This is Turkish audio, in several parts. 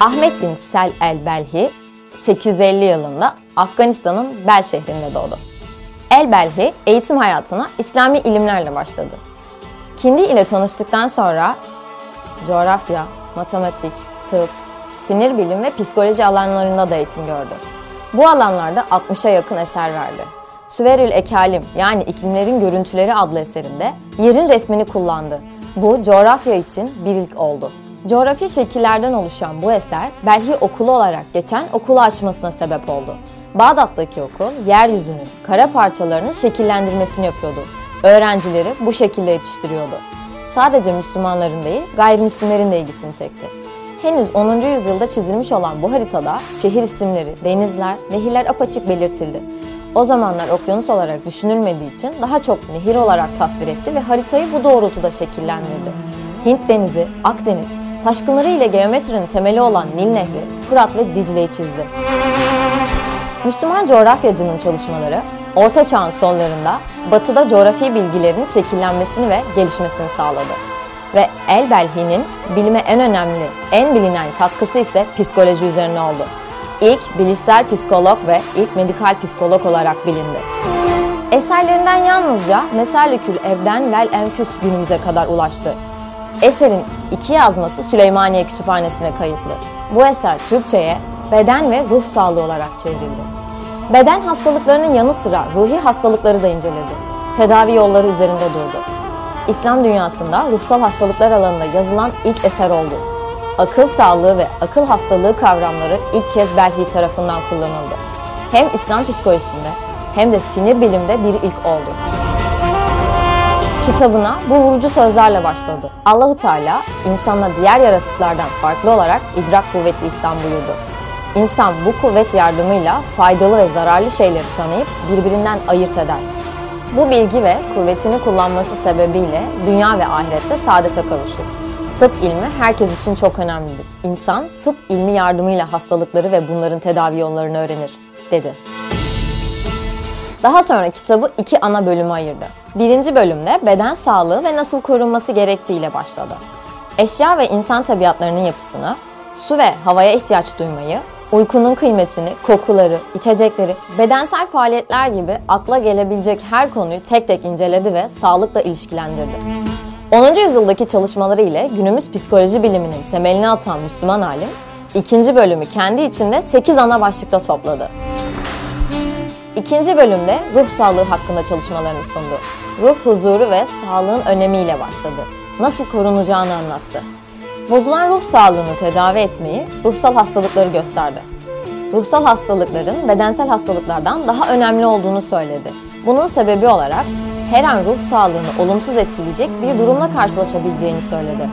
Ahmet bin Sel el-Belhi 850 yılında Afganistan'ın Bel şehrinde doğdu. El-Belhi eğitim hayatına İslami ilimlerle başladı. Kindi ile tanıştıktan sonra coğrafya, matematik, tıp, sinir bilim ve psikoloji alanlarında da eğitim gördü. Bu alanlarda 60'a yakın eser verdi. Süverül Ekalim yani iklimlerin görüntüleri adlı eserinde yerin resmini kullandı. Bu coğrafya için bir ilk oldu. Coğrafi şekillerden oluşan bu eser Belhi okulu olarak geçen okulu açmasına sebep oldu. Bağdat'taki okul yeryüzünün kara parçalarının şekillendirmesini yapıyordu. Öğrencileri bu şekilde yetiştiriyordu. Sadece Müslümanların değil gayrimüslimlerin de ilgisini çekti. Henüz 10. yüzyılda çizilmiş olan bu haritada şehir isimleri, denizler, nehirler apaçık belirtildi. O zamanlar okyanus olarak düşünülmediği için daha çok nehir olarak tasvir etti ve haritayı bu doğrultuda şekillendirdi. Hint Denizi, Akdeniz, taşkınları ile geometrinin temeli olan Nil Nehri, Fırat ve Dicle'yi çizdi. Müslüman coğrafyacının çalışmaları, Orta Çağ'ın sonlarında batıda coğrafi bilgilerin şekillenmesini ve gelişmesini sağladı. Ve El-Belhi'nin bilime en önemli, en bilinen katkısı ise psikoloji üzerine oldu. İlk bilişsel psikolog ve ilk medikal psikolog olarak bilindi. Eserlerinden yalnızca Mesalükül Evden vel Enfüs günümüze kadar ulaştı. Eserin iki yazması Süleymaniye Kütüphanesi'ne kayıtlı. Bu eser Türkçe'ye beden ve ruh sağlığı olarak çevrildi. Beden hastalıklarının yanı sıra ruhi hastalıkları da inceledi. Tedavi yolları üzerinde durdu. İslam dünyasında ruhsal hastalıklar alanında yazılan ilk eser oldu. Akıl sağlığı ve akıl hastalığı kavramları ilk kez Belhi tarafından kullanıldı. Hem İslam psikolojisinde hem de sinir bilimde bir ilk oldu. Kitabına bu vurucu sözlerle başladı. Allahu Teala insanla diğer yaratıklardan farklı olarak idrak kuvveti ihsan buyurdu. İnsan bu kuvvet yardımıyla faydalı ve zararlı şeyleri tanıyıp birbirinden ayırt eder. Bu bilgi ve kuvvetini kullanması sebebiyle dünya ve ahirette saadete kavuşur. Tıp ilmi herkes için çok önemlidir. İnsan tıp ilmi yardımıyla hastalıkları ve bunların tedavi yollarını öğrenir, dedi. Daha sonra kitabı iki ana bölüme ayırdı. Birinci bölümde beden sağlığı ve nasıl korunması gerektiğiyle başladı. Eşya ve insan tabiatlarının yapısını, su ve havaya ihtiyaç duymayı, uykunun kıymetini, kokuları, içecekleri, bedensel faaliyetler gibi akla gelebilecek her konuyu tek tek inceledi ve sağlıkla ilişkilendirdi. 10. yüzyıldaki çalışmaları ile günümüz psikoloji biliminin temelini atan Müslüman alim, ikinci bölümü kendi içinde 8 ana başlıkta topladı. İkinci bölümde ruh sağlığı hakkında çalışmalarını sundu. Ruh huzuru ve sağlığın önemiyle başladı. Nasıl korunacağını anlattı. Bozulan ruh sağlığını tedavi etmeyi, ruhsal hastalıkları gösterdi. Ruhsal hastalıkların bedensel hastalıklardan daha önemli olduğunu söyledi. Bunun sebebi olarak her an ruh sağlığını olumsuz etkileyecek bir durumla karşılaşabileceğini söyledi.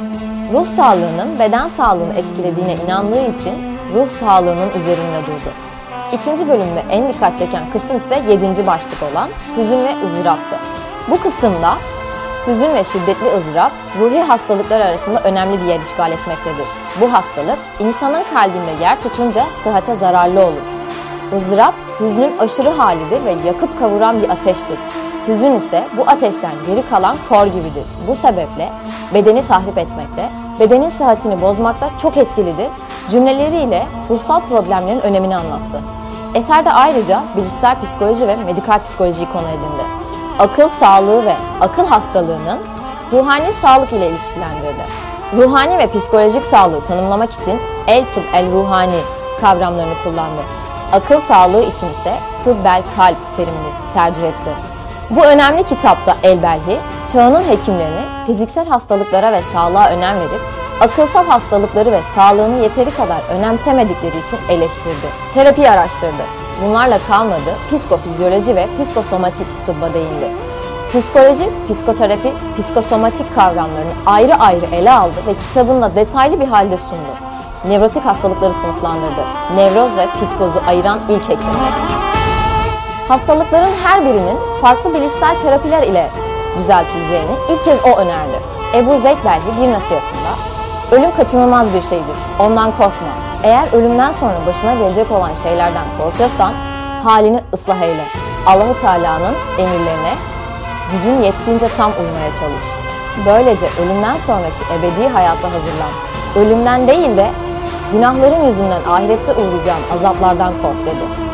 Ruh sağlığının beden sağlığını etkilediğine inandığı için ruh sağlığının üzerinde durdu. İkinci bölümde en dikkat çeken kısım ise yedinci başlık olan hüzün ve ızdıraptı. Bu kısımda hüzün ve şiddetli ızdırap ruhi hastalıklar arasında önemli bir yer işgal etmektedir. Bu hastalık insanın kalbinde yer tutunca sıhhate zararlı olur. Izdırap hüznün aşırı halidir ve yakıp kavuran bir ateştir. Hüzün ise bu ateşten geri kalan kor gibidir. Bu sebeple bedeni tahrip etmekte, bedenin sıhhatini bozmakta çok etkilidir. Cümleleriyle ruhsal problemlerin önemini anlattı. Eserde ayrıca bilişsel psikoloji ve medikal psikolojiyi konu edindi. Akıl sağlığı ve akıl hastalığının ruhani sağlık ile ilişkilendirdi. Ruhani ve psikolojik sağlığı tanımlamak için el tıp el ruhani kavramlarını kullandı. Akıl sağlığı için ise tıbbel kalp terimini tercih etti. Bu önemli kitapta Elbelhi, çağının hekimlerini fiziksel hastalıklara ve sağlığa önem verip akılsal hastalıkları ve sağlığını yeteri kadar önemsemedikleri için eleştirdi. Terapi araştırdı. Bunlarla kalmadı, psikofizyoloji ve psikosomatik tıbba değindi. Psikoloji, psikoterapi, psikosomatik kavramlarını ayrı ayrı ele aldı ve kitabında detaylı bir halde sundu. Nevrotik hastalıkları sınıflandırdı. Nevroz ve psikozu ayıran ilk hekim. Hastalıkların her birinin farklı bilişsel terapiler ile düzeltileceğini ilk kez o önerdi. Ebu Zeyd Belhi bir nasihatında, Ölüm kaçınılmaz bir şeydir, ondan korkma. Eğer ölümden sonra başına gelecek olan şeylerden korkuyorsan, halini ıslah eyle. Allahu Teala'nın emirlerine gücün yettiğince tam uymaya çalış. Böylece ölümden sonraki ebedi hayata hazırlan. Ölümden değil de Günahların yüzünden ahirette uğrayacağın azaplardan kork dedi.